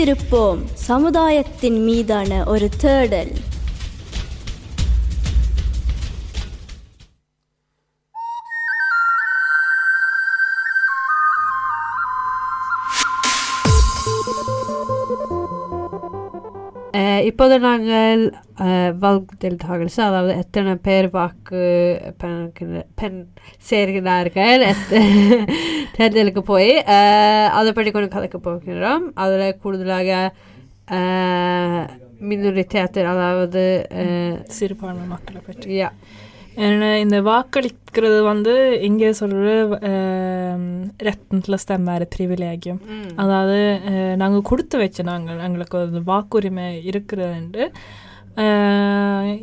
வைத்திருப்போம். சமுதாயத்தின் மீதான ஒரு தேடல். இப்போது நாங்கள் eh, வாக்கு deltagelse அதாவது எத்தனை பேர் வாக்கு பெண் சேர்கிறார்கள் தேர்தலுக்கு போய் அதை பற்றி கொஞ்சம் கதைக்க போகிறோம் அதில் கூடுதலாக மின்னூரித்தேட்டர் அதாவது சிறுபான்மை மக்களை பற்றி. yeah, ஏன்னா இந்த வாக்களிக்கிறது வந்து இங்கே சொல்கிற stämma är ett privilegium அதாவது நாங்கள் கொடுத்து வச்ச நாங்கள் எங்களுக்கு ஒரு வாக்குரிமை இருக்கிறது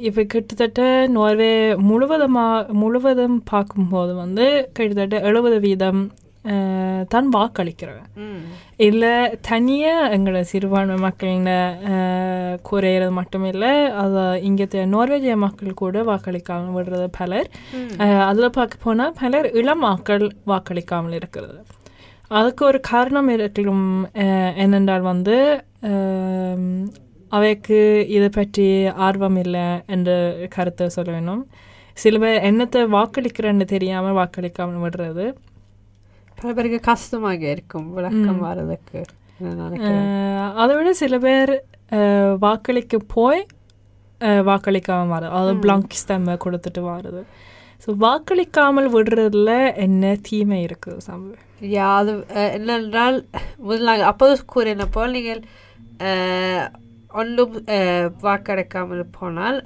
இப்போ கிட்டத்தட்ட நோர்வே முழுவதுமாக முழுவதும் பார்க்கும்போது வந்து கிட்டத்தட்ட எழுபது வீதம் தான் வாக்களிக்கிறவன். இல்லை தனியாக எங்களோட சிறுபான்மை மக்கள்னு குறையிறது மட்டும் இல்லை அதை இங்கே நோர்வேஜிய மக்கள் கூட வாக்களிக்காமல் விடுறது பலர். அதில் பார்க்க போனால் பலர் இளம் மக்கள் வாக்களிக்காமல் இருக்கிறது. அதுக்கு ஒரு காரணம் இருக்கும் என்னென்றால் வந்து அவைக்கு இதை பற்றி ஆர்வம் இல்லை என்ற கருத்தை சொல்ல வேணும். சில பேர் என்னத்தை வாக்களிக்கிறேன்னு தெரியாமல் வாக்களிக்காமல் விடுறது. பல பேருக்கு கஷ்டமாக இருக்கும் விளக்கம் வர்றதுக்கு அதை விட சில பேர் வாக்களிக்க போய் அஹ், வாக்களிக்காம வர அதாவது பிளாங்க் ஸ்டெம்மை கொடுத்துட்டு வர்றது ஸோ வாக்களிக்காமல் விடுறதுல என்ன தீமை இருக்குது சம்பவம் யா அது என்னென்றால் முதலாக அப்போது கூறின போல் நீங்கள் ஒன்றும் வாக்களிக்காமல் போனால்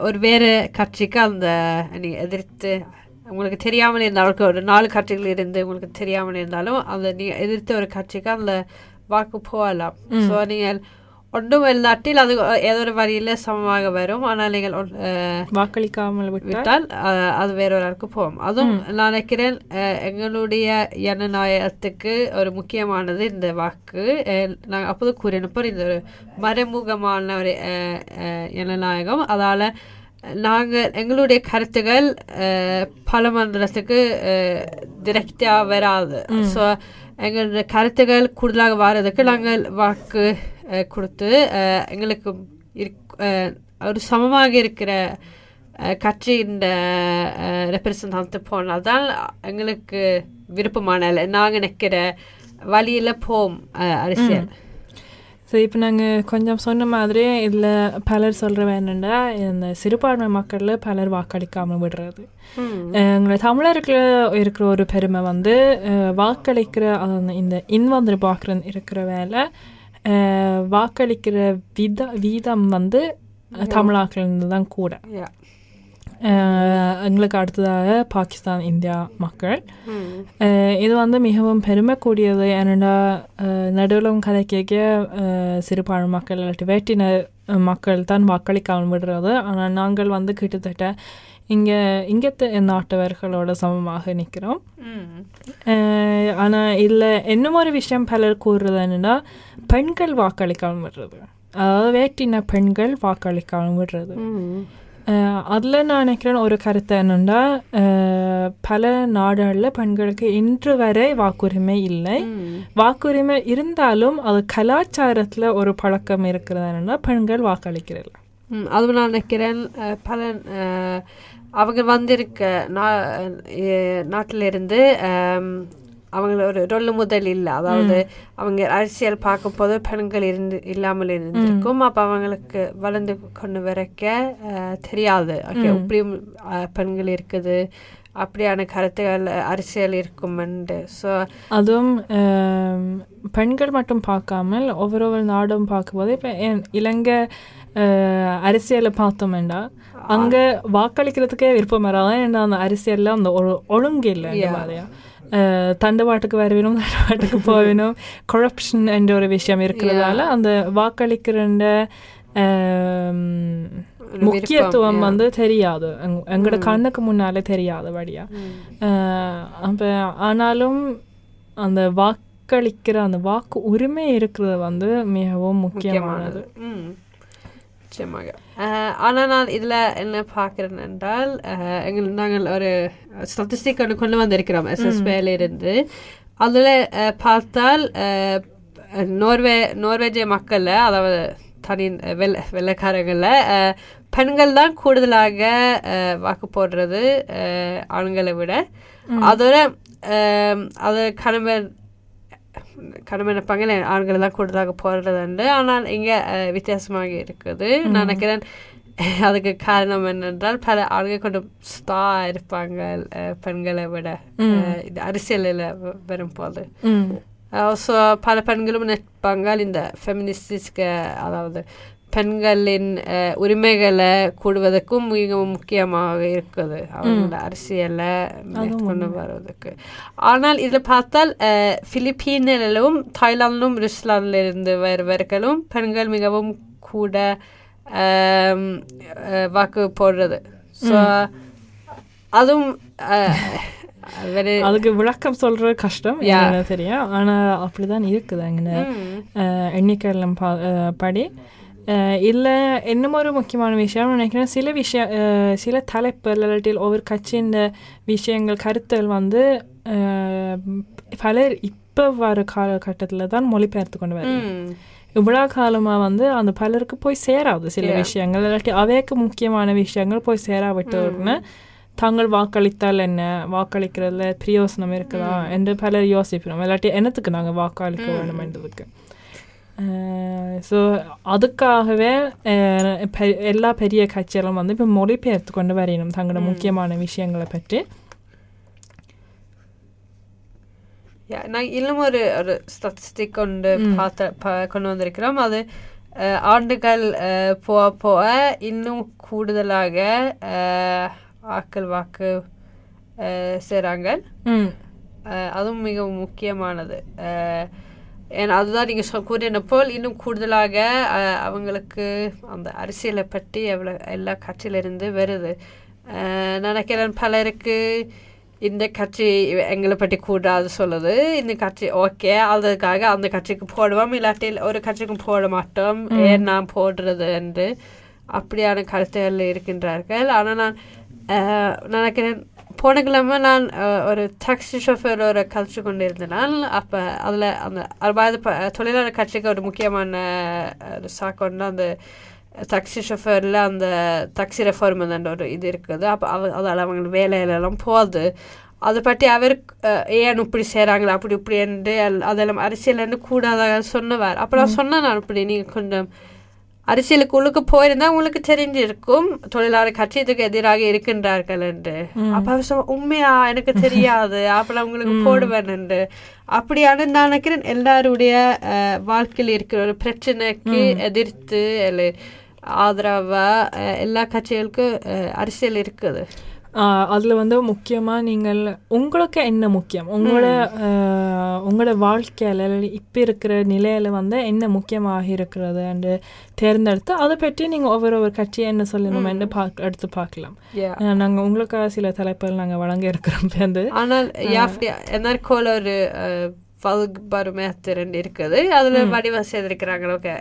ஒரு வேறு கட்சிக்கு அந்த நீங்கள் எதிர்த்து உங்களுக்கு தெரியாமல் இருந்தாலும் ஒரு நாலு கட்சிகள் இருந்து உங்களுக்கு தெரியாமல் இருந்தாலும் அந்த நீங்கள் எதிர்த்து ஒரு கட்சிக்கு அந்த வாக்கு போகலாம். ஸோ நீங்கள் ஒன்றும் இல்லாட்டில் அது ஏதோ ஒரு வழியில் சமமாக வரும். ஆனால் நீங்கள் வாக்களிக்காமல் விட்டால்? அது வேறொருக்கு போகும். அதுவும் நான் நினைக்கிறேன் எங்களுடைய ஜனநாயகத்துக்கு ஒரு முக்கியமானது இந்த வாக்கு. நாங்கள் அப்போது கூறினப்போ இந்த ஒரு மறைமுகமான ஒரு ஜனநாயகம். அதால் நாங்கள் எங்களுடைய கருத்துகள் அஹ், பலமன்றத்துக்கு டிரெக்டாக வராது. ஸோ எங்களுடைய கருத்துகள் கூடுதலாக வர்றதுக்கு நாங்கள் வாக்கு கொடுத்து எங்களுக்கு ஒரு சமமாக இருக்கிற கட்சியின் ரெப்ரசன்ட் போனால் தான் எங்களுக்கு விருப்பமான நாங்கள் நிற்கிற வழியில் போம் அரசியல். ஸோ இப்போ நாங்கள் கொஞ்சம் சொன்ன மாதிரி இதில் பலர் சொல்கிற என்னென்னா இந்த சிறுபான்மை மக்களில் பலர் வாக்களிக்காமல் விடுறது. எங்களை தமிழருக்கு இருக்கிற ஒரு பெருமை வந்து வாக்களிக்கிற இந்த இன்வந்து பார்க்குற இருக்கிற வேலை வாக்களிக்கிற வித வீதம் வந்து தமிழாக்கள் தான் கூட. எங்களுக்கு அடுத்ததாக பாகிஸ்தான் இந்தியா மக்கள். இது வந்து மிகவும் பெருமைக்கூடியது ஏன்னா நடுவிலும் கதை கேட்க சிறுபான்மை மக்கள் இல்லாட்டி வேட்டின மக்கள் தான் வாக்களிக்காமல் விடுறது. ஆனால் நாங்கள் வந்து கிட்டத்தட்ட இங்கே இங்கத்த நாட்டவர்களோட சமமாக நிற்கிறோம். ஆனால் இதில் இன்னும் ஒரு விஷயம் பலர் கூறுறது என்னென்னா பெண்கள் வாக்களிக்காமல் விடுறது. அதாவது வேட்டின பெண்கள் வாக்களிக்காமல் விடுறது. அதில் நான் நினைக்கிறேன் ஒரு கருத்து என்னென்னா பல நாடுகளில் பெண்களுக்கு இன்று வரை வாக்குரிமை இல்லை. வாக்குரிமை இருந்தாலும் அது கலாச்சாரத்தில் ஒரு பழக்கம் இருக்கிறது. என்னென்னா பெண்கள் வாக்களிக்கிறது. ம், அதுவும் நான் நினைக்கிறேன் பல அவங்க வந்திருக்க நா நாட்டிலிருந்து அம், அவங்க ஒரு ரொல்லு முதல் இல்லை. அதாவது அவங்க அரசியல் பார்க்கும்போது பெண்கள் இருந்து இல்லாமல் இருந்திருக்கும். அப்போ அவங்களுக்கு வளர்ந்து கொண்டு வரைக்க தெரியாது. ஓகே இப்படியும் பெண்கள் இருக்குது. அப்படியான கருத்துகள் அரசியல் இருக்குமெண்டு. ஸோ அதுவும் பெண்கள் மட்டும் பார்க்காமல் ஒவ்வொரு ஒவ்வொரு நாடும் பார்க்கும்போது இப்போ இலங்கை அரசியலை பார்த்தோம்னா அங்கே வாக்களிக்கிறதுக்கே விருப்பம் வராது. ஏன்னா அந்த அரசியலில் அந்த ஒரு ஒழுங்கு இல்லை இந்த. மாதிரியா? தண்டவாட்டுக்கு வரவினும் தண்டவாட்டுக்கு போவினும் கொரப்ஷன் என்ற ஒரு விஷயம் இருக்கிறதால அந்த வாக்களிக்கிற ஒரு முக்கியத்துவம் வந்து தெரியாது எங்க- எங்களோட கண்ணுக்கு முன்னாலே தெரியாது வழியா அப்போ ஆனாலும் அந்த வாக்களிக்கிற அந்த வாக்கு உரிமை இருக்கிறது வந்து மிகவும் முக்கியமானது நிச்சயமாக. அஹ், ஆனா நான் இதுல என்ன பார்க்கிறேன் என்றால் எங்கள் நாங்கள் ஒரு ஸ்டாட்டிஸ்டிக் ஒன்று கொண்டு வந்திருக்கிறோம் எஸ்எஸ்பியில இருந்து அதுல பார்த்தால் நோர்வே நோர்வேஜிய மக்கள்ல அதாவது தனி வெள்ளை வெள்ளைக்காரங்கள அஹ், பெண்கள் தான் கூடுதலாக வாக்கு போடுறது ஆண்களை விட. அதோட அது கணவன் கடமை நினைப்பாங்க ஆண்கள் தான் கூடுதலாக போடுறதுண்டு ஆனால் இங்கே வித்தியாசமாக இருக்குது. நான் நினைக்கிறேன் அதுக்கு காரணம் என்னென்றால் பல ஆண்கள் கொஞ்சம் ஸ்டா இருப்பாங்க பெண்களை விட. இது அரசியலில் வரும்போது. ஸோ பல பெண்களும் நிற்பாங்க. இந்த ஃபெமினிஸ்டிஸ்க்கு அதாவது பெண்களின் உரிமைகளை கூடுவதற்கும் மிகவும் முக்கியமாக இருக்குது. அவங்களோட அரசியலை கொண்டு வருவதற்கு. ஆனால் இதில் பார்த்தால் பிலிப்பீனிலும் தாய்லாந்திலும் இருந்து வருவர்களும் பெண்கள் மிகவும் கூட வாக்கு போடுறது. ஸோ அதுவும் அதுக்கு விளக்கம் சொல்றது கஷ்டம் தெரியும். ஆனா அப்படிதான் இருக்குது. அங்கே எண்ணிக்கையில் படி இல்ல இன்னும் ஒரு முக்கியமான விஷயம் நினைக்கிறேன் சில விஷயம் அஹ் சில தலைப்பு இல்லாட்டி ஒவ்வொரு கட்சியின் விஷயங்கள் கருத்தல் வந்து பலர் இப்போ வர காலகட்டத்தில் தான் மொழிபெயர்த்து கொண்டு வரும் ம். இவ்வளோ காலமாக வந்து அந்த பலருக்கு போய் சேராது சில விஷயங்கள் இல்லாட்டி அவைக்கு முக்கியமான விஷயங்கள் போய் சேராவிட்டோன்னு தாங்கள் வாக்களித்தால் என்ன வாக்களிக்கிறதுல பிரயோசனம் இருக்குதா என்று பலர் யோசிக்கிறோம் இல்லாட்டி என்னத்துக்கு நாங்கள் வாக்களிக்க வேணும் என்றதுக்கு ஸோ அதுக்காகவே எல்லா பெரிய கட்சிகளும் வந்து இப்போ மொழிபெயர்த்து கொண்டு வரையணும் தங்களோட முக்கியமான விஷயங்களை பற்றி நான் இன்னும் ஒரு ஒரு ஸ்டாட்டிஸ்டிக் கொண்டு பார்த்த கொண்டு வந்திருக்கிறோம் அது ஆண்டுகள் போக போக இன்னும் கூடுதலாக ஆக்கள் வாக்கு செய்கிறாங்க அதுவும் மிகவும் முக்கியமானது அதுதான் நீங்கள் சொ கூறின போல் இன்னும் கூடுதலாக அவங்களுக்கு அந்த அரசியலை பற்றி எவ்வளோ எல்லா கட்சியிலிருந்து வருது. நினைக்கிறேன் பலருக்கு இந்த கட்சி எங்களை பற்றி கூடாது சொல்லுது. இந்த கட்சி ஓகே அதுக்காக அந்த கட்சிக்கு போடுவோம். இல்லாட்டி ஒரு கட்சிக்கும் போட மாட்டோம். ஏன் நான் போடுறது என்று அப்படியான கருத்துகள் இருக்கின்றார்கள். ஆனால் நான் நினைக்கிறேன் போன கிழமை நான் ஒரு டாக்ஸி ஷோஃபரோட கழிச்சு கொண்டு இருந்தேன் அப்போ அதில் அந்த ப தொழிலாளர் கட்சிக்கு ஒரு முக்கியமான ஒரு சாக்கொண்டு அந்த டாக்ஸி ஷோஃபரில் அந்த டாக்ஸி ரெஃபார்ம் அந்த ஒரு இது இருக்குது. அப்போ அவ அதால் அவங்க வேலையிலலாம் போகுது. அதை பற்றி அவர் ஏன் இப்படி செய்கிறாங்களா அப்படி இப்படி என்று அதெல்லாம் அரசியல்னு கூடாதாக சொன்னவர். அப்போ நான் சொன்னேன் நான் இப்படி நீங்கள் கொஞ்சம் அரசியலுக்கு உள்ளுக்கு போயிருந்தா உங்களுக்கு தெரிஞ்சிருக்கும். தொழிலாளர் கட்சி இதுக்கு எதிராக இருக்கின்றார்கள் என்று. அப்ப அவர் உண்மையா? எனக்கு தெரியாது. அப்ப உங்களுக்கு போடுவேன் என்று. அப்படியான நான் நினைக்கிறேன் எல்லாருடைய அஹ், வாழ்க்கையில் இருக்கிற ஒரு பிரச்சனைக்கு எதிர்த்து ஆதரவா எல்லா கட்சிகளுக்கும் அரசியல் இருக்குது. அதில் வந்து முக்கியமாக நீங்கள் உங்களுக்கு என்ன முக்கியம்? உங்களோட உங்களோட வாழ்க்கையில் இப்போ இருக்கிற நிலையில் வந்து என்ன முக்கியமாக இருக்கிறது என்று தேர்ந்தெடுத்து அதை பற்றி நீங்கள் ஒவ்வொரு ஒரு கட்சி என்ன சொல்லணும் என்று பார்க்க எடுத்து பார்க்கலாம். நாங்கள் உங்களுக்காக சில தலைப்புகள் நாங்கள் வழங்க இருக்கிறோம். வந்து ஆனால் NRK ஒரு பருமேத்திரன் இருக்குது. அதுல வடிவ செய்திருக்கிறாங்க ஓகே.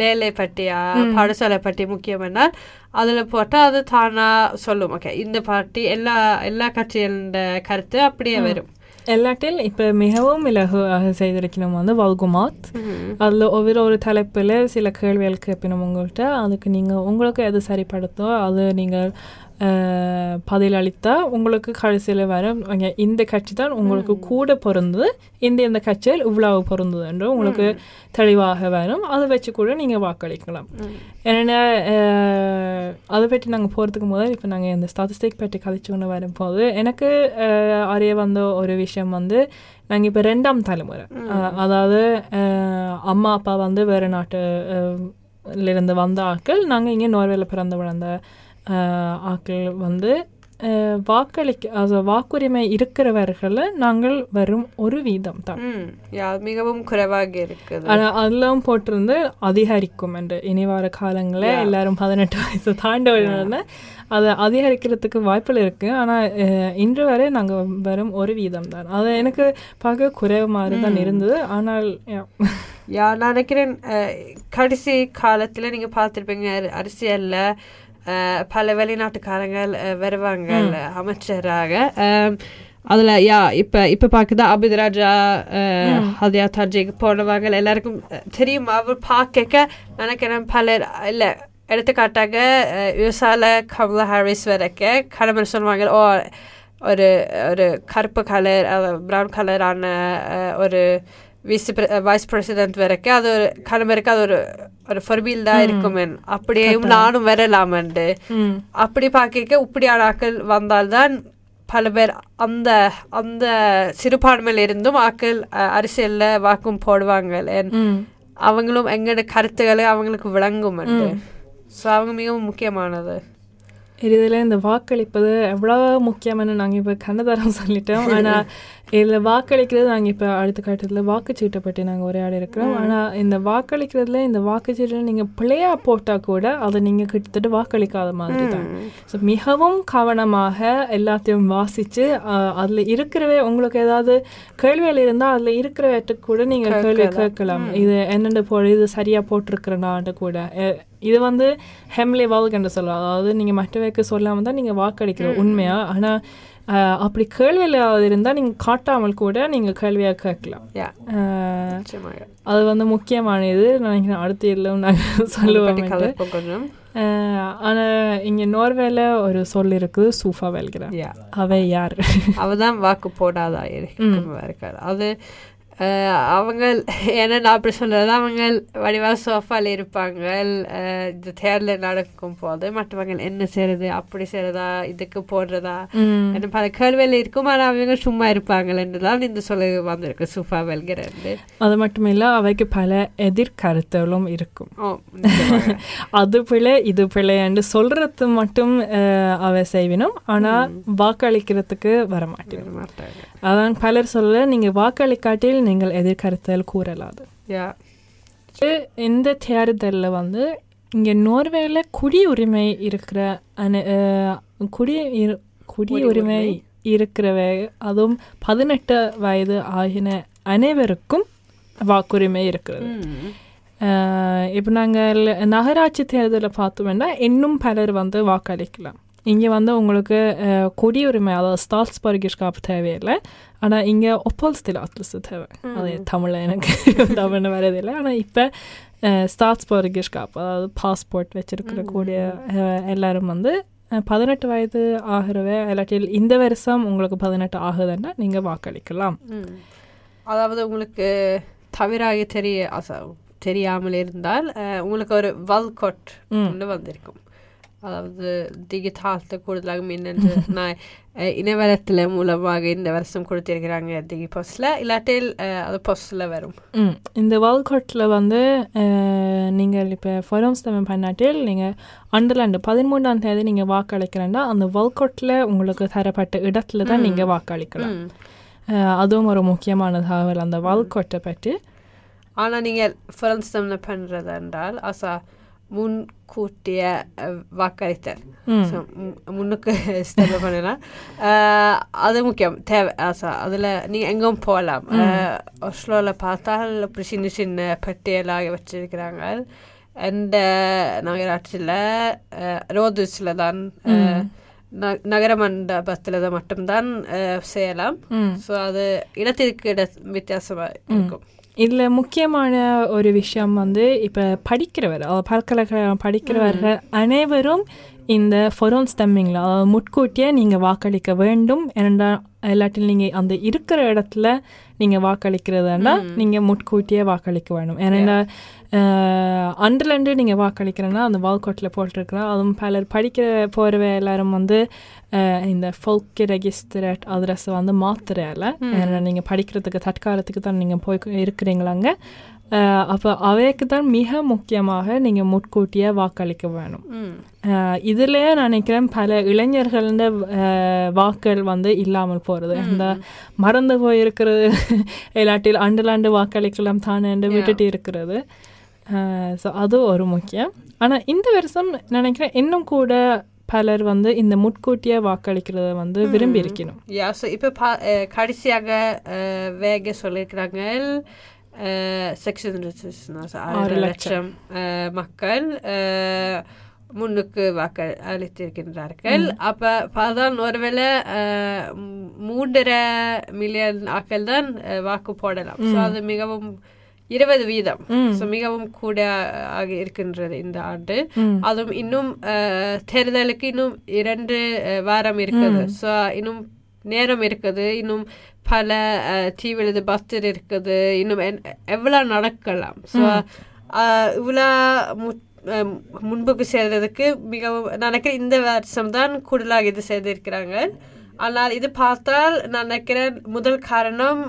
வேலை பற்றியா பாடசாலை பற்றி முக்கியம் என்றால் அதுல போட்டா அது தானா சொல்லும். ஓகே. இந்த பார்ட்டி எல்லா எல்லா கட்சிகளோட கருத்து அப்படியே வரும். எல்லாட்டில் இப்போ மிகவும் இலகுவாக செய்திருக்கணும் வந்து வல்குமாத் அதில் ஒவ்வொரு ஒரு தலைப்பில் சில கேள்விகள் கேட்பினோம் உங்கள்கிட்ட அதுக்கு நீங்கள் உங்களுக்கு எது சரிப்படுத்தோ அது நீங்கள் பதிலளித்தா உங்களுக்கு கடைசியில் வரும் இங்க இந்த கட்சி தான் உங்களுக்கு கூட பொருந்தது இந்த இந்த கட்சியில் இவ்வளவு பொருந்தது என்று உங்களுக்கு தெளிவாக வரும் அதை வச்சு கூட நீங்கள் வாக்களிக்கலாம் ஏன்னா அதை பற்றி நாங்கள் போகிறதுக்கு முதல் இப்போ நாங்கள் இந்த ஸ்டாட்டிஸ்டிக் பற்றி கழிச்சு கொண்டு வரும்போது எனக்கு அறிய வந்த ஒரு விஷயம் வந்து நாங்கள் இப்போ ரெண்டாம் தலைமுறை அதாவது அம்மா அப்பா வந்து வேறு நாட்டு அஹ், ல இருந்து வந்த ஆட்கள் நாங்கள் இங்கே நோர்வேல பிறந்து வளர்ந்த அஹ், ஆட்கள் வந்து வாக்களிக்க அது வாக்குரிமை இருக்கிறவர்களை நாங்கள் வெறும் ஒரு வீதம் தான். மிகவும் குறைவாக இருக்குது. ஆனா அதெல்லாம் போட்டிருந்து அதிகரிக்கும் என்று. இனி வர காலங்களில் எல்லாரும் பதினெட்டு வயசு தாண்டவன அதை அதிகரிக்கிறதுக்கு வாய்ப்புகள் இருக்கு. ஆனா அஹ், இன்று வரை நாங்க வெறும் ஒரு வீதம் தான். அது எனக்கு பார்க்க குறைவு மாதிரி தான் இருந்தது. ஆனால். யா. நான் நினைக்கிறேன் கடைசி காலத்துல நீங்க பார்த்திருப்பீங்க அரி- அரசியல்ல பல வெளிநாட்டுக்காரங்கள் அஹ், வருவாங்க அமைச்சராக. அதுல யா இப்ப இப்ப பாக்குதா அபிதராஜா ஹதியா தர்ஜிக்கு போனவங்க எல்லாருக்கும் தெரியும். அவர் பார்க்க நினைக்கிறேன் பலர் இல்ல எடுத்துக்காட்டாக அஹ், யுஎஸ்ஆல கமலா ஹாரிஸ் வரைக்கும் கடமை சொல்லுவாங்க ஓ ஒரு ஒரு கருப்பு கலர் ப்ரௌன் கலரான ஒரு விஸ் பிரசிடென்ட் வரைக்கும் அது ஒரு கடமைக்கு அது ஒரு ஒரு ஃபர்பீல்டா இருக்குமே அப்படியும் நானும் வரலாமண்டு. அப்படி பார்க்க இப்படியான ஆக்கள் வந்தால்தான் பல பேர் அந்த அந்த சிறுபான்மையில இருந்தும் ஆக்கள் அரசியல்ல வாக்கும் போடுவாங்க அவங்களும் எங்களோட கருத்துக்களை அவங்களுக்கு விளங்கும் ஸோ அவங்க மிகவும் முக்கியமானது. இதில் இந்த வாக்களிப்பது எவ்வளோ முக்கியம்னு நாங்கள் இப்போ கண்ணதாரம் சொல்லிட்டோம். ஆனால் இதில் வாக்களிக்கிறது நாங்கள் இப்போ அடுத்த கட்டத்தில் வாக்குச்சீட்டை பற்றி நாங்கள் உரையாடி இருக்கிறோம். ஆனால் இந்த வாக்களிக்கிறதுல இந்த வாக்குச்சீட்டில் நீங்கள் பிள்ளையா போட்டால் கூட அதை நீங்கள் கிட்டத்தட்ட வாக்களிக்காத மாதிரி தான். ஸோ மிகவும் கவனமாக எல்லாத்தையும் வாசித்து அதில் இருக்கிறவே உங்களுக்கு ஏதாவது கேள்விகள் இருந்தால் அதில் இருக்கிறவற்றுக்கு கூட நீங்கள் கேள்வி கேட்கலாம். இது என்னென்ன போ இது சரியாக போட்டிருக்கிறனான்ட்டு கூட. இது வந்து ஹெம்லி வால்க் என்று சொல்லலாம் அதாவது நீங்கள் மற்றவைக்கு சொல்லாமல் தான் நீங்கள் வாக்களிக்கிற உண்மையா? ஆனால் அப்படி கேள்வி இல்லாத இருந்தால் நீங்கள் காட்டாமல் கூட நீங்கள் கேள்வியாக கேட்கலாம். அது வந்து முக்கியமானது. நினைக்கிறேன் அடுத்த இதில் நாங்கள் சொல்லுவோம் கொஞ்சம். ஆனால் இங்கே நோர்வேல ஒரு சொல் இருக்குது சூஃபா வெல்கிற யா. அவை யார்? அவதான் வாக்கு போடாதா இருக்காரு அது அவங்க ஏன்னா நான் அப்படி சொல்றது அவங்க வடிவா சோஃபால இருப்பாங்க இந்த தேர்தல் நடக்கும் போது மற்றவங்க என்ன செய்யறது அப்படி செய்யறதா இதுக்கு போடுறதா. என்ன பல கேள்வியில் இருக்கும். ஆனால் அவங்க சும்மா இருப்பாங்கன்னு தான் இந்த சொல்ல வந்திருக்கு சூஃபா வெல்கிறது அது மட்டும் இல்லை அவைக்கு பல எதிர்கருத்துகளும் இருக்கும். அது பிழை இது பிழைன்னு சொல்றது மட்டும் அவை செய்வினும். ஆனால் வாக்களிக்கிறதுக்கு வரமாட்டேன். அதான் பலர் சொல்ல நீங்கள் வாக்களிக்காட்டில் நீங்கள் எதிர்கருத்தல் கூறலாது. யா இந்த தேர்தலில் வந்து இங்கே நோர்வேல குடியுரிமை இருக்கிற அனை குடி குடியுரிமை இருக்கிறவ அதுவும் பதினெட்டு வயது ஆகின அனைவருக்கும் வாக்குரிமை இருக்கிறது. இப்போ நாங்கள் நகராட்சி தேர்தலை பார்த்தோம்னா இன்னும் பலர் வந்து வாக்களிக்கலாம். இங்கே வந்து உங்களுக்கு குடியுரிமை அதாவது ஸ்டால்ஸ்பர்கிஸ்காப் தேவையில்லை. ஆனால் இங்கே ஒப்போல்ஸ்திலாத்லஸ் தேவை. அது தமிழில் எனக்கு தமிழ் வரதில்லை ஆனால் இப்போ ஸ்டாட்ஸ்பர்கிஸ்காப் அதாவது பாஸ்போர்ட் வச்சிருக்கிற கூடிய எல்லாரும் வந்து பதினெட்டு வயது ஆகிறவ இல்லாட்டில் இந்த வருஷம் உங்களுக்கு பதினெட்டு ஆகுதுன்னா நீங்கள் வாக்களிக்கலாம். அதாவது உங்களுக்கு தவிராக தெரிய தெரியாமல் இருந்தால் உங்களுக்கு ஒரு வல்கொட் ஒன்று வந்திருக்கும். அதாவது டிஜிட்டாலத்தை கூடுதலாக மின்னன்று நான் அஹ், இணையவளத்தில் மூலமாக இந்த வருஷம் கொடுத்திருக்கிறாங்க டிகி போஸ்டில் இல்லாட்டில் அது போஸ்டில் வரும். இந்த வால்கோட்டில் வந்து அஹ், நீங்கள் இப்போ ஃபொரம் ஸ்தமம் பண்ணாட்டில் நீங்கள் அண்டர்லாண்டு பதிமூன்றாம் தேதி நீங்கள் வாக்களிக்கிறேன்னா அந்த வால்கோட்டில் உங்களுக்கு தரப்பட்ட இடத்துல தான் நீங்கள் வாக்களிக்கலாம். அதுவும் ஒரு முக்கியமான தகவல் அந்த வால்கோட்டை பற்றி. ஆனால் நீங்கள் ஃப்ரெண்ட்ஸ் பண்ணுறது என்றால் அசா முன்கூட்டிய அஹ், வாக்களித்தல் முன்னுக்கு ஸ்டெப் பண்ணலாம் அது முக்கியம் தேவை அசா அதில் நீங்கள் எங்கும் போகலாம் ஒஸ்லோவில் பார்த்தால் இப்படி சின்ன சின்ன பட்டியலாக வச்சிருக்கிறாங்க அந்த நகராட்சியில் ரோதுஸில் தான் நகர மண்டபத்தில் தான் மட்டும்தான் செய்யலாம் ஸோ அது இடத்திற்கு இட வித்தியாசமாக இருக்கும் இதில் முக்கியமான ஒரு விஷயம் வந்து இப்போ படிக்கிறவர் பல்கலைக்கழகம் படிக்கிறவர்கள் அனைவரும் இந்த ஃபொரோன் ஸ்டம்மிங்கில் அதாவது முட்கூட்டியே நீங்கள் வாக்களிக்க வேண்டும். ஏனென்றால் இல்லாட்டில் நீங்கள் அந்த இருக்கிற இடத்துல நீங்கள் வாக்களிக்கிறதுனா நீங்கள் முட்கூட்டியே வாக்களிக்க வேணும் ஏனென்றால் அண்டர்லேருந்து நீங்கள் வாக்களிக்கிறேன்னா அந்த வால்கோட்டில் போட்டிருக்கிறோம் அதுவும் பலர் படிக்கிற போகிறவ எல்லாரும் வந்து இந்த ஃபோல்க் ரெஜிஸ்டரேட் அட்ரஸ் வந்து மாத்துறையில ஏன்னா நீங்கள் படிக்கிறதுக்கு தற்காலத்துக்கு தான் நீங்கள் போய் இருக்கிறீங்களாங்க. அப்போ அவைக்கு தான் மிக முக்கியமாக நீங்கள் முட்கூட்டியே வாக்களிக்க வேணும். இதுலயே நான் நினைக்கிறேன் பல இளைஞர்கள வாக்கள் வந்து இல்லாமல் போகிறது இந்த மறந்து போயிருக்கிறது இல்லாட்டில் ஆண்டுலாண்டு வாக்களிக்கலாம் தானே விட்டுட்டு இருக்கிறது. ஸோ அது ஒரு முக்கியம். ஆனால் இந்த வருஷம் நினைக்கிறேன் இன்னும் கூட பலர் வந்து இந்த முட்கூட்டியே வாக்களிக்கிறத வந்து விரும்பி இருக்கணும் யா ஸோ இப்போ கடைசியாக வேக சொல்லியிருக்கிறாங்க செக்ஷன் ஆறு லட்சம் மக்கள் முன்னுக்கு வாக்கு அளித்திருக்கின்றார்கள். அப்போ அதான் ஒருவேளை மூன்றரை மில்லியன் ஆக்கள் தான் வாக்கு போடலாம். ஸோ அது மிகவும் இருபது வீதம். மிகவும் கூட ஆக இருக்கின்றது இந்த ஆண்டு. அதுவும் இன்னும் தேர்தலுக்கு இன்னும் இரண்டு வாரம் இருக்குது. ஸோ இன்னும் நேரம் இருக்குது. இன்னும் பல தீவிரது பஸ்டர் இருக்குது. இன்னும் எவ்வளோ நடக்கலாம். ஸோ இவ்வளோ முன்புக்கு சேர்றதுக்கு மிகவும் நான் நினைக்கிறேன் இந்த வருஷம் தான் கூடுதலாக இது செய்திருக்கிறாங்க. ஆனால் இது பார்த்தால் நான் நினைக்கிறேன் முதல் காரணம்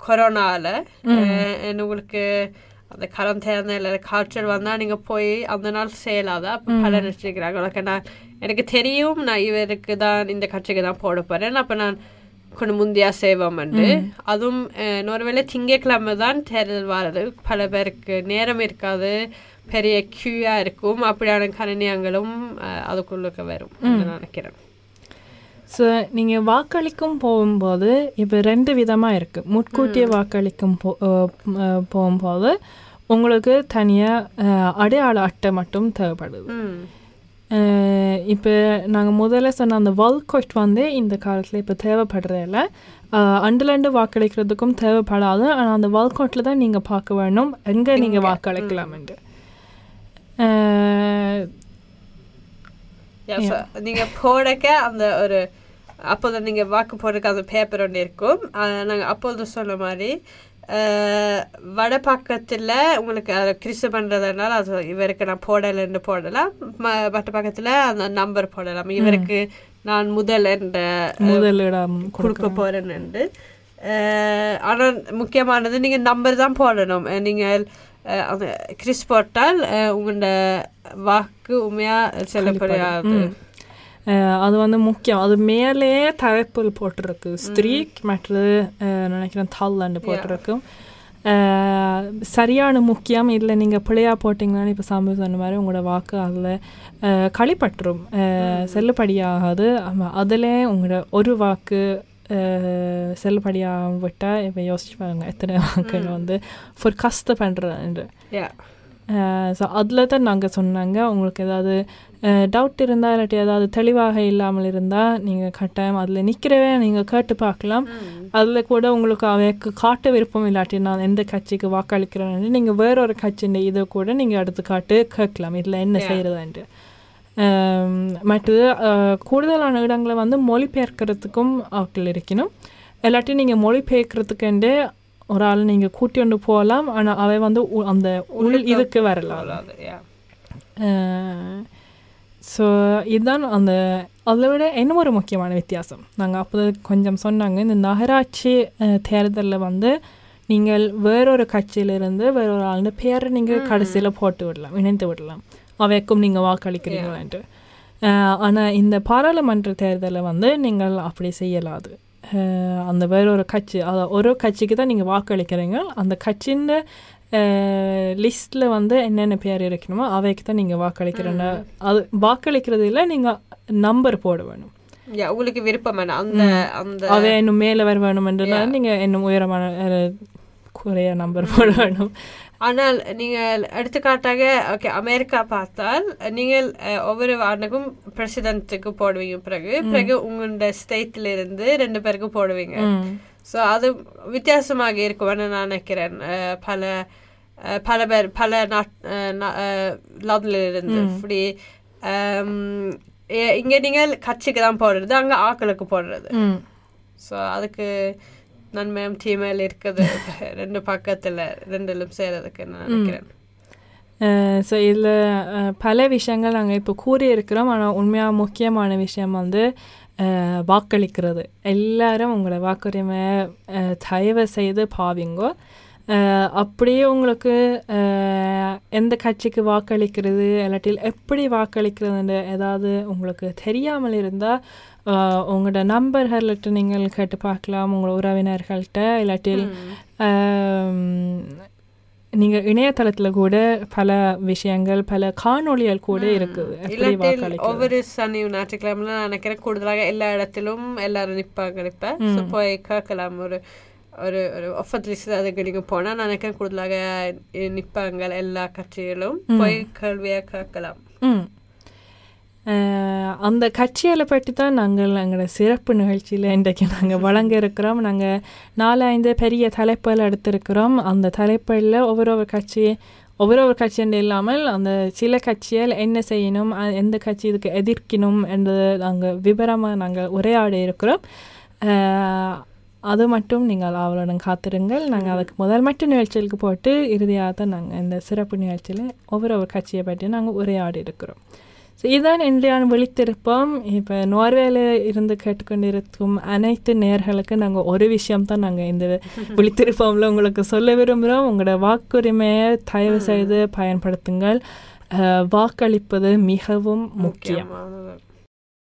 கொரோனால அஹ், உங்களுக்கு அந்த கரந்தேர்ந்த இல்லை காய்ச்சல் வந்தால் நீங்கள் போய் அந்த நாள் அப்போ பலர் நினச்சிக்கிறாங்க உனக்கு நான் எனக்கு தெரியும் நான் இவருக்கு தான் இந்த கட்சிக்கு தான் போட போகிறேன் அப்போ நான் கொஞ்சம் முந்தியா செய்வோம்ண்டு அதுவும் அஹ், ஒருவேளை திங்கட்கிழமை தான் தேர்தல் வாரது பல பேருக்கு நேரம் இருக்காது. பெரிய கியூயா இருக்கும். அப்படியான கணினியங்களும் அதுக்குள்ளுக்கு வரும். நான் நினைக்கிறேன். ஸோ நீங்கள் வாக்களிக்கும் போகும்போது இப்போ ரெண்டு விதமாக இருக்குது முட்கூட்டிய வாக்களிக்கும் போ போகும்போது உங்களுக்கு தனியாக அடையாள அட்டை மட்டும் தேவைப்படுது. இப்போ நாங்கள் முதல்ல சொன்ன அந்த வால்கோட் வந்து இந்த காலத்தில் இப்போ தேவைப்படுறதில்ல அண்டுலண்டு வாக்களிக்கிறதுக்கும் தேவைப்படாது. ஆனால் அந்த வால்கோட்டில் தான் நீங்கள் பார்க்க வேணும். எங்கே நீங்கள் வாக்களிக்கலாம்ன்ட்டு அஹ், Yeah, so நீங்க போடக்க அந்த ஒரு அப்போது நீங்க வாக்கு போடுறதுக்கு அந்த பேப்பர் ஒன்று இருக்கும். அஹ் நாங்க அப்போது சொன்ன மாதிரி அஹ், வட பக்கத்துல உங்களுக்கு அதை கிறிஸ்து பண்றதுனால அது இவருக்கு நான் போடலைன்னு போடலாம். ம- மற்ற பக்கத்துல அந்த நம்பர் போடலாம். இவருக்கு நான் முதல் என்ற முதலிடம் கொடுக்க போறேன்னு அஹ், ஆனா முக்கியமானது நீங்க நம்பர் தான் போடணும். நீங்கள் அந்த கிறிஸ் போட்டால் உங்களோட வாக்கு உண்மையா செல்லப்படாது. அது வந்து முக்கியம். அது மேலேயே தலைப்பில் போட்டிருக்கு ஸ்திரீக் மற்றது அஹ், நினைக்கிறேன் தள்ளண்டு போட்டிருக்கும் அஹ், சரியான முக்கியம் இல்லை. நீங்கள் பிள்ளையா போட்டிங்கன்னா இப்போ சாமி சொன்ன மாதிரி உங்களோட வாக்கு அதில் களிப்பற்றும். செல்லுபடியாகாது. அதில் உங்களோட ஒரு வாக்கு செல்லுபடியாக விட்டால் இப்போ யோசிச்சு பாருங்க எத்தனை வாக்குகள் வந்து பண்ணுறது Yeah. ஸோ அதில் தான் நாங்கள் சொன்னாங்க. உங்களுக்கு ஏதாவது டவுட் இருந்தால் இல்லாட்டி ஏதாவது தெளிவாக இல்லாமல் இருந்தால் நீங்கள் கட்டாயம் அதில் நிற்கிறவே நீங்கள் கேட்டு பார்க்கலாம். அதில் கூட உங்களுக்கு அவைக்கு காட்ட விருப்பம் இல்லாட்டி நான் எந்த கட்சிக்கு வாக்களிக்கிறேன்னு நீங்கள் வேறொரு கட்சியின் இதை கூட நீங்கள் எடுத்து காட்டு கேட்கலாம். இதில் என்ன செய்கிறதுன்ட்டு மற்றது கூடுதலான இடங்களை வந்து மொழிபெயர்க்கிறதுக்கும் ஆட்கள் இருக்கணும். இல்லாட்டி நீங்கள் மொழிபெயர்க்கிறதுக்குண்டே ஒரு ஆள் நீங்கள் கூட்டி கொண்டு போகலாம். ஆனால் அவை வந்து அந்த உள் இதுக்கு வரலாம். ஸோ இதுதான் அந்த அதை விட இன்னும் ஒரு முக்கியமான வித்தியாசம். நாங்கள் அப்போ கொஞ்சம் சொன்னாங்க இந்த நகராட்சி தேர்தலில் வந்து நீங்கள் வேறொரு கட்சியிலிருந்து வேறொரு ஆளுடைய பேரை நீங்கள் கடைசியில் போட்டு விடலாம் இணைந்து விடலாம். அவைக்கும் நீங்கள் வாக்களிக்கிறீங்களான்ட்டு ஆனால் இந்த பாராளுமன்ற தேர்தலில் வந்து நீங்கள் அப்படி செய்யலாது. அந்த வேறொரு கட்சி அதாவது ஒரு கட்சிக்கு தான் நீங்கள் வாக்களிக்கிறீங்க. அந்த கட்சியின் லிஸ்ட்டில் வந்து என்னென்ன பேர் இருக்கணுமோ அவைக்கு தான் நீங்கள் வாக்களிக்கிறேன்னு அது வாக்களிக்கிறது இல்லை நீங்கள் நம்பர் போட வேணும். உங்களுக்கு விருப்பம் அந்த அந்த அவை இன்னும் மேலே வர வேணுமென்றனால நீங்கள் இன்னும் உயரமான குறைய நம்பர் போட வேணும். ஆனால் நீங்கள் எடுத்துக்காட்டாக ஓகே அமெரிக்கா பார்த்தால் நீங்கள் ஒவ்வொரு ஆண்டுக்கும் பிரசிடென்ட்டுக்கு போடுவீங்க. பிறகு பிறகு உங்களோட ஸ்டேட்ல இருந்து ரெண்டு பேருக்கு போடுவீங்க. ஸோ அது வித்தியாசமாக இருக்கும்னு நான் நினைக்கிறேன். பல பல பேர் பல நாட் நாட்டில் இருந்து இப்படி இங்க நீங்கள் கட்சிக்கு தான் போடுறது அங்க ஆக்களுக்கு போடுறது. ஸோ அதுக்கு நன்மையும் தீமையில் இருக்குது ரெண்டு பக்கத்துல ரெண்டிலும் செய்யறதுக்கு நான் நினைக்கிறேன். ஸோ இதில் பல விஷயங்கள் நாங்கள் இப்போ கூறியிருக்கிறோம். ஆனால் உண்மையாக முக்கியமான விஷயம் வந்து வாக்களிக்கிறது. எல்லாரும் உங்களோட வாக்குரிமை அஹ், தயவு செய்து பாவிங்கோ. அப்படியே உங்களுக்கு எந்த கட்சிக்கு வாக்களிக்கிறது இல்லாட்டில் எப்படி வாக்களிக்கிறதுன்னு ஏதாவது உங்களுக்கு தெரியாமல் இருந்தால் உங்களோட நண்பர்கள்ட்ட நீங்கள் கேட்டு பார்க்கலாம் உங்களோட உறவினர்கள்ட்ட இல்லாட்டில் நீங்கள் இணையதளத்தில் கூட பல விஷயங்கள் பல காணொளிகள் கூட இருக்குது ஒவ்வொரு சனி ஞாயிற்றுக்கிழமை நான் நினைக்கிறேன் கூடுதலாக எல்லா இடத்திலும் எல்லாரும் நிற்பாங்க நிற்ப ஸோ போய் கேட்கலாம். ஒரு ஒரு ஒரு அதுக்கு நீங்கள் போனால் நான் நினைக்கிறேன் கூடுதலாக நிற்பாங்க எல்லா கட்சிகளும். போய் கேள்வியாக கேட்கலாம். அந்த கட்சிகளை பற்றி தான் நாங்கள் எங்களோட சிறப்பு நிகழ்ச்சியில் இன்றைக்கு நாங்கள் வழங்க இருக்கிறோம். நாங்கள் நாலஞ்சு பெரிய தலைப்புகள் எடுத்திருக்கிறோம். அந்த தலைப்புகளில் ஒவ்வொரு ஒரு கட்சி ஒவ்வொரு ஒரு கட்சின்னு இல்லாமல் அந்த சில கட்சிகள் என்ன செய்யணும் எந்த கட்சி இதுக்கு எதிர்க்கணும் என்றது நாங்கள் விவரமாக நாங்கள் உரையாடி இருக்கிறோம். அது மட்டும் நீங்கள் அவளுடன் காத்திருங்கள். நாங்கள் அதுக்கு முதல் மட்டும் நிகழ்ச்சிகளுக்கு போட்டு இறுதியாக தான் நாங்கள் இந்த சிறப்பு நிகழ்ச்சியில் ஒவ்வொரு ஒரு கட்சியை பற்றி நாங்கள் உரையாடி இருக்கிறோம். ஸோ இதுதான் இன்றைய விழித்திருப்போம் இப்போ நோர்வேல இருந்து கேட்டுக்கொண்டிருக்கும் அனைத்து நேர்களுக்கு நாங்கள் ஒரு விஷயம் தான் நாங்கள் இந்த விழித்திருப்போம்ல உங்களுக்கு சொல்ல விரும்புகிறோம் உங்களோட வாக்குரிமையை தயவு செய்து பயன்படுத்துங்கள். வாக்களிப்பது மிகவும் முக்கியம். முக்கியமானது.